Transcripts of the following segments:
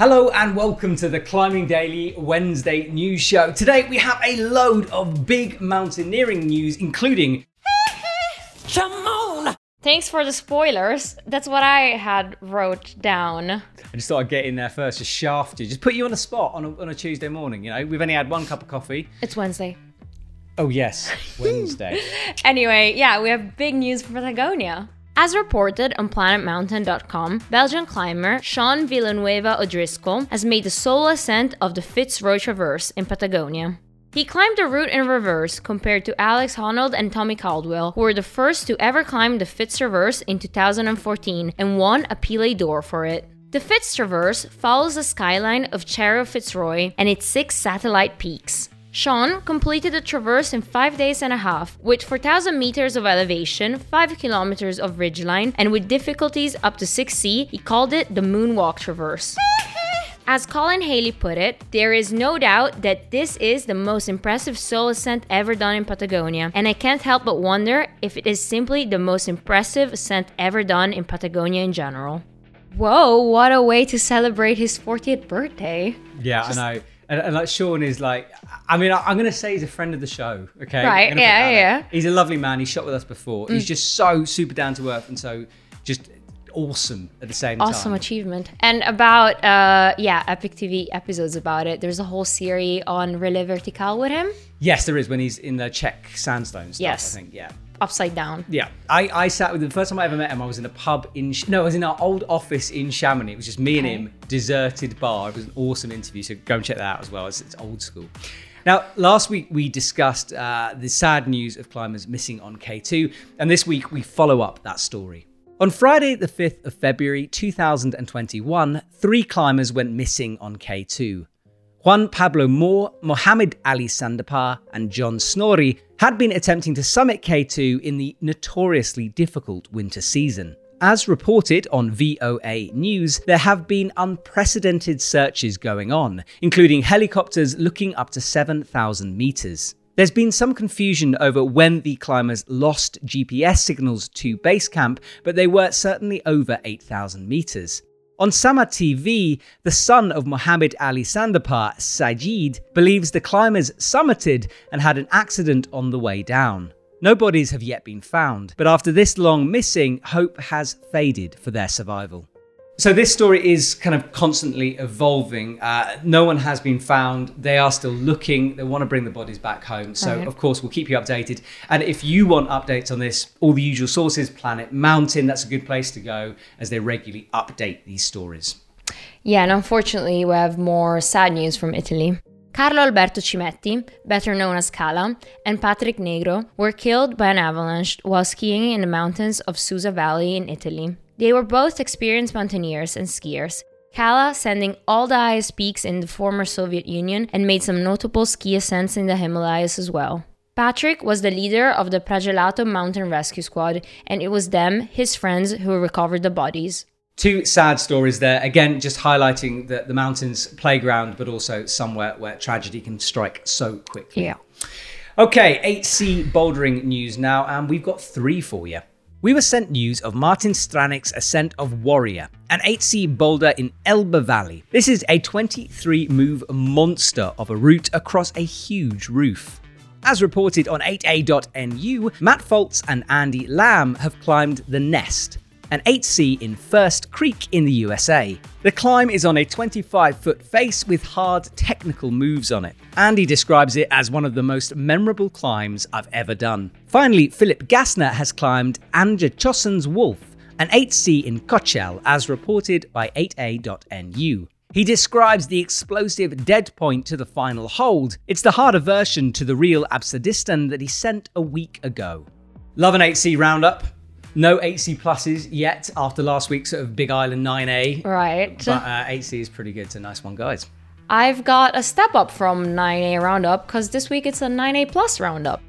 Hello and welcome to the Climbing Daily Wednesday news show. Today we have a load of big mountaineering news, including Thanks for the spoilers. That's what I had wrote down. I just thought I'd get in there first, just shaft you, just put you on the spot on a, on a Tuesday morning. You know, we've only had one cup of coffee. It's Wednesday. Oh yes, Wednesday. Anyway, yeah, we have big news for Patagonia. As reported on PlanetMountain.com, Belgian climber Sean Villanueva O'Driscoll has made the solo ascent of the Fitzroy Traverse in Patagonia. He climbed the route in reverse compared to Alex Honnold and Tommy Caldwell, who were the first to ever climb the Fitz Traverse in 2014 and won a Piolet d'Or for it. The Fitz Traverse follows the skyline of Cerro Fitzroy and its six satellite peaks. Sean completed the traverse in 5 days and a half, with 4,000 meters of elevation, 5 kilometers of ridgeline, and with difficulties up to 6C, he called it the Moonwalk Traverse. As Colin Haley put it, there is no doubt that this is the most impressive solo ascent ever done in Patagonia, and I can't help but wonder if it is simply the most impressive ascent ever done in Patagonia in general. Whoa, what a way to celebrate his 40th birthday! Yeah, I know. And, and like Sean is like, I mean, I, am going to say he's a friend of the show. Okay, Right, I'm gonna put yeah, yeah. there. He's a lovely man. He shot with us before. He's just so super down to earth and so just awesome at the same Awesome time. Awesome achievement. And about, uh, yeah, Epic TV episodes about it. There's a whole series on Relais Vertical with him, Yes, there is when he's in the Czech sandstone stuff. Yes. I think. Yeah. upside down. Yeah, I, I sat with him. The first time I ever met him, I was in a pub in no, I was in our old office in Chamonix. It was just me and him, deserted bar. It was an awesome interview, so go and check that out as well. It's, it's old school. Now, last week we discussed uh, the sad news of climbers missing on K2, and this week we follow up that story. On Friday, the 5th of February 2021, three climbers went missing on K2. Juan Pablo Mohr, Mohammed Ali Sadpara, and John Snorri had been attempting to summit K2 in the notoriously difficult winter season. As reported on VOA News, there have been unprecedented searches going on, including helicopters looking up to 7,000 meters. There's been some confusion over when the climbers lost GPS signals to base camp, but they were certainly over 8,000 meters. On Sama TV, the son of Mohammed Ali Sadpara, Sajid, believes the climbers summited and had an accident on the way down. No bodies have yet been found, but after this long missing, hope has faded for their survival. So this story is kind of constantly evolving. Uh, no one has been found. They are still looking. They want to bring the bodies back home. So Right. of course we'll keep you updated. And if you want updates on this, all the usual sources, Planet Mountain, that's a good place to go as they regularly update these stories. Yeah, and unfortunately, we have more sad news from Italy. Carlo Alberto Cimenti, better known as Cala, and Patrick Negro were killed by an avalanche while skiing in the mountains of Susa Valley in Italy. They were both experienced mountaineers and skiers. Cala, sending all the highest peaks in the former Soviet Union and made some notable ski ascents in the Himalayas as well. Patrick was the leader of the Pragelato Mountain Rescue Squad, and it was them, his friends, who recovered the bodies. Two sad stories there. Again, just highlighting the, the mountains playground, but also somewhere where tragedy can strike so quickly. Yeah. Okay, 8C bouldering news now, and we've got three for you. We were sent news of Martin Stranik's ascent of Warrior, an 8C boulder in Elbe Valley. This is a 23 move monster of a route across a huge roof. As reported on 8A.nu, Matt Foltz and Andy Lamb have climbed the Nest, an 8C in First Creek in the USA. The climb is on a 25 foot face with hard technical moves on it. Andy describes it as one of the most memorable climbs I've ever done. Finally, Philip Gassner has climbed Anja Chossen's Wolf, an 8C in Kochel, as reported by 8A.nu. He describes the explosive dead point to the final hold. It's the harder version to the real Absurdistan that he sent a week ago. Love an 8C roundup. No 8C pluses yet after last week's sort of Big Island 9A. Right. But uh, 8C is pretty good. It's a nice one, guys. I've got a step up from 9A roundup because this week it's a 9A plus roundup.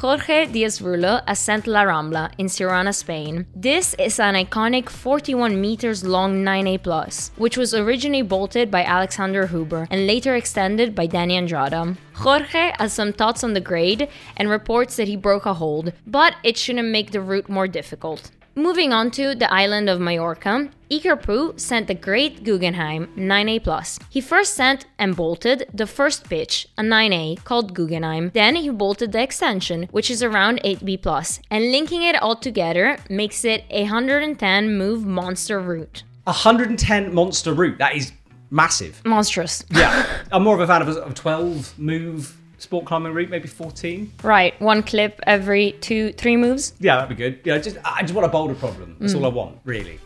Jorge Díaz-Rullo ascent La Rambla in Siurana, Spain. This is an iconic 41 meters long 9A plus, which was originally bolted by Alexander Huber and later extended by Dani Andrada. Jorge has some thoughts on the grade and reports that he broke a hold, but it shouldn't make the route more difficult. Moving on to the island of Majorca, Iker Pou sent the great Guggenheim 9A+. He first sent and bolted the first pitch, a 9A, called Guggenheim. Then he bolted the extension, which is around 8B+, and linking it all together makes it a 110 move monster route. 110 monster route. That is massive. Monstrous. Yeah. I'm more of a fan of of a 12 move sport climbing route, maybe 14. Right, one clip every two, three moves. Yeah, that'd be good. Yeah, just I just want a boulder problem. That's all I want, really.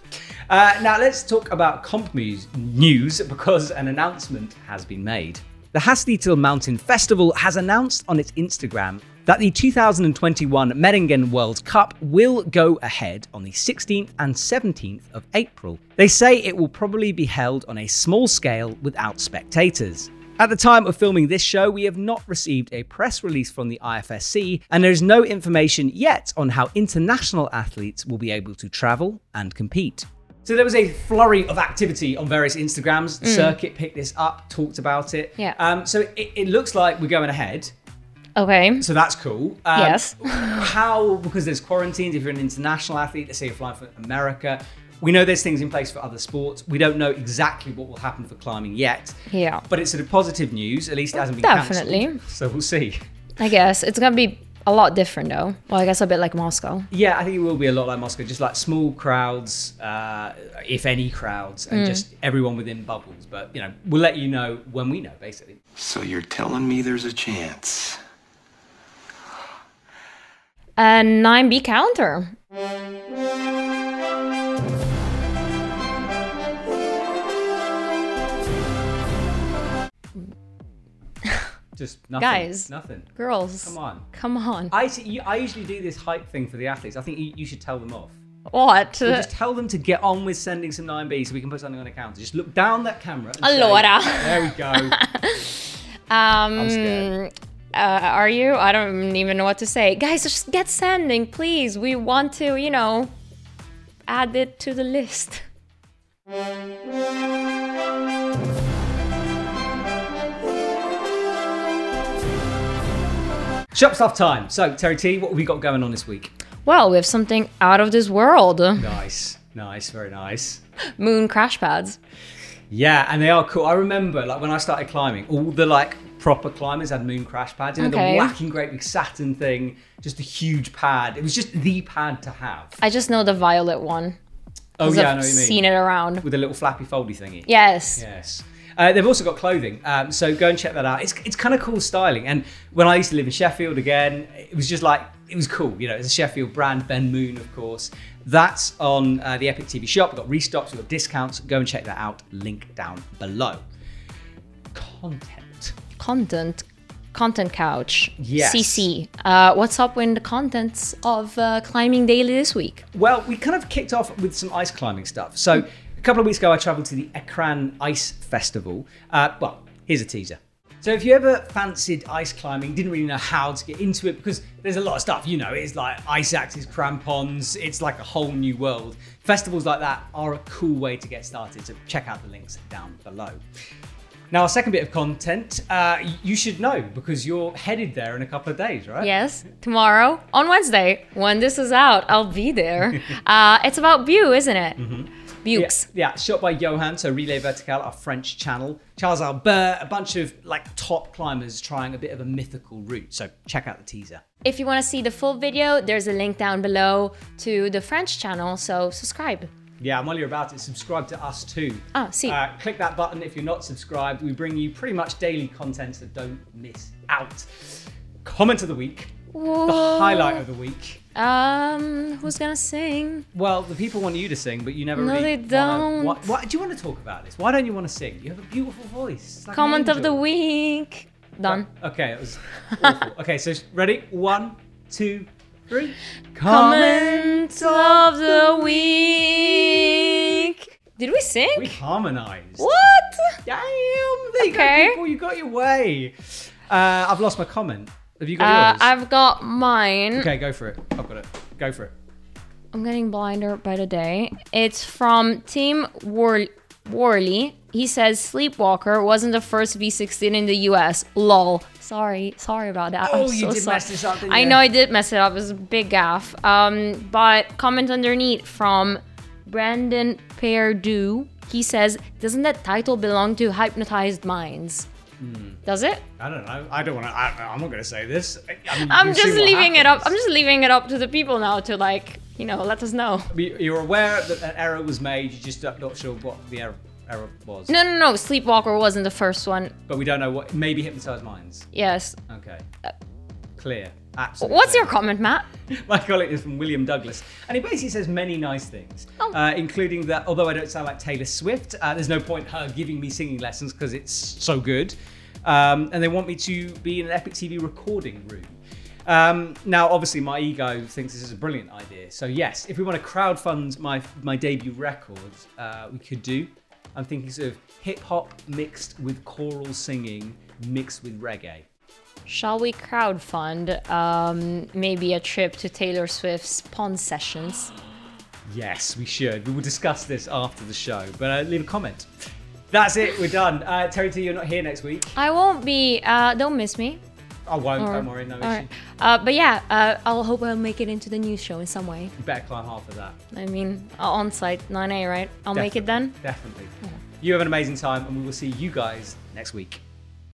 Uh, now let's talk about comp news, news because an announcement has been made. The Haslital Mountain Festival has announced on its Instagram that the 2021 Meiringen World Cup will go ahead on the 16th and 17th of April. They say it will probably be held on a small scale without spectators. At the time of filming this show, we have not received a press release from the IFSC, and there is no information yet on how international athletes will be able to travel and compete. So there was a flurry of activity on various Instagrams. The circuit picked this up, talked about it. Yeah. Um, so it, it looks like we're going ahead. Okay. So that's cool. Um, Yes. How, because there's quarantines, if you're an international athlete, let's say you're flying for America, we know there's things in place for other sports. We don't know exactly what will happen for climbing yet. Yeah. But it's sort of positive news. At least it hasn't been Definitely. cancelled. So we'll see. I guess it's gonna be a lot different though. Well, I guess a bit like Moscow. Yeah, I think it will be a lot like Moscow, just like small crowds, uh, if any crowds, and just everyone within bubbles. But you know, we'll let you know when we know, basically. So you're telling me there's a chance? A 9B counter. Just nothing. Guys. nothing. Girls. Come on. Come on. I, see- you- I usually do this hype thing for the athletes. I think you, you should tell them off. What? Just tell them to get on with sending some 9B so we can put something on the counter. Just look down that camera. And say, Allora. there we go. Um, scared. uh, are you? I don't even know what to say. Guys, just get sending, please. We want to, you know, add it to the list. Shop stuff time. So, Terry T, what have we got going on this week? Well, we have something out of this world. Nice. Nice. Very nice. Moon crash pads. Yeah, and they are cool. I remember, like, when I started climbing, all the, like, proper climbers had moon crash pads. You know, Okay. the whacking great big Saturn thing, just a huge pad. It was just the pad to have. I just know the violet one. Oh, yeah, I I've know what you mean. seen it around. With a little flappy foldy thingy. Yes. Yes. Uh, they've also got clothing, um, so go and check that out. It's, it's kind of cool styling. And when I used to live in Sheffield again, it was just like, it was cool. You know, it's a Sheffield brand, Ben Moon, of course. That's on uh, the Epic TV shop. We've got restocks, we've got discounts. Go and check that out. Link down below. Content. Content. Content couch. Yes. CC. Uh, what's up with the contents of uh, Climbing Daily this week? Well, we kind of kicked off with some ice climbing stuff. So a couple of weeks ago, I travelled to the Écrins Ice Festival. Uh, well, here's a teaser. So if you ever fancied ice climbing, didn't really know how to get into it because there's a lot of stuff, you know, it's like ice axes, crampons, it's like a whole new world. Festivals like that are a cool way to get started. So check out the links down below. Now, our second bit of content, uh, you should know because you're headed there in a couple of days, right? Yes, tomorrow on Wednesday when this is out, I'll be there. uh, it's about Bu, isn't it? Bukes. Yeah, yeah, shot by Johan, so Relay Vertical, our French channel. Charles Albert, a bunch of like top climbers trying a bit of a mythical route. So check out the teaser. If you want to see the full video, there's a link down below to the French channel, so subscribe. Yeah, and while you're about it, subscribe to us too. Ah, see. Uh, click that button if you're not subscribed. We bring you pretty much daily content, so don't miss out. Comment of the week, the highlight of the week. Um, who's gonna sing? Well, the people want you to sing, but you never No, really. they don't. Wanna, what, what, do you want to talk about this? Why don't you want to sing? You have a beautiful voice. Like Comment of the week. Done. Okay, it was awful. okay, so ready? One, two, three. Comment of the week. Did we sing? We harmonized. What? Damn! There you Okay. go, people. You got your way. Uh, I've lost my comment. Have you got Uh, yours? I've got mine. Okay, go for it. I've got it. Go for it. I'm getting blinder by the day. It's from Tim War- Worley. He says Sleepwalker wasn't the first V16 in the US. Lol. Sorry, sorry about that. Oh, I'm you so did sorry. mess this up, I know I did mess it up. It was a big gaff. Um, but comment underneath from Brandon Perdue. He says, "Doesn't that title belong to Hypnotized Minds?" Hmm. Does it? I don't know. I don't want to. I'm not going to say this. I mean, I'm just leaving it up. I'm just leaving it up to the people now to like, you know, let us know. You're aware that an error was made. You're just not sure what the error, error was. No, no, no. Sleepwalker wasn't the first one. But we don't know what. Maybe hypnotized minds. Yes. Okay. Clear. Absolutely. What's your comment, Matt? My comment is from William Douglas, and he basically says many nice things, Oh. uh, including that although I don't sound like Taylor Swift, uh, there's no point her giving me singing lessons because it's so good, um, and they want me to be in an Epic TV recording room. Um, now, obviously, my ego thinks this is a brilliant idea. So yes, if we want to crowdfund my my debut record, uh, we could do. I'm thinking sort of hip hop mixed with choral singing mixed with reggae. Shall we crowdfund um, maybe a trip to Taylor Swift's Pond Sessions? Yes, we should. We will discuss this after the show, but uh, leave a comment. That's it. We're done. Uh, Terry T, you're not here next week. I won't be. Uh, don't miss me. I won't. Or- don't worry. No issue. right. Uh, but yeah, uh, I'll hope I'll make it into the news show in some way. You better climb half of that. I mean, uh, on site, 9A, right? I'll make it then. Definitely. You have an amazing time, and we will see you guys next week.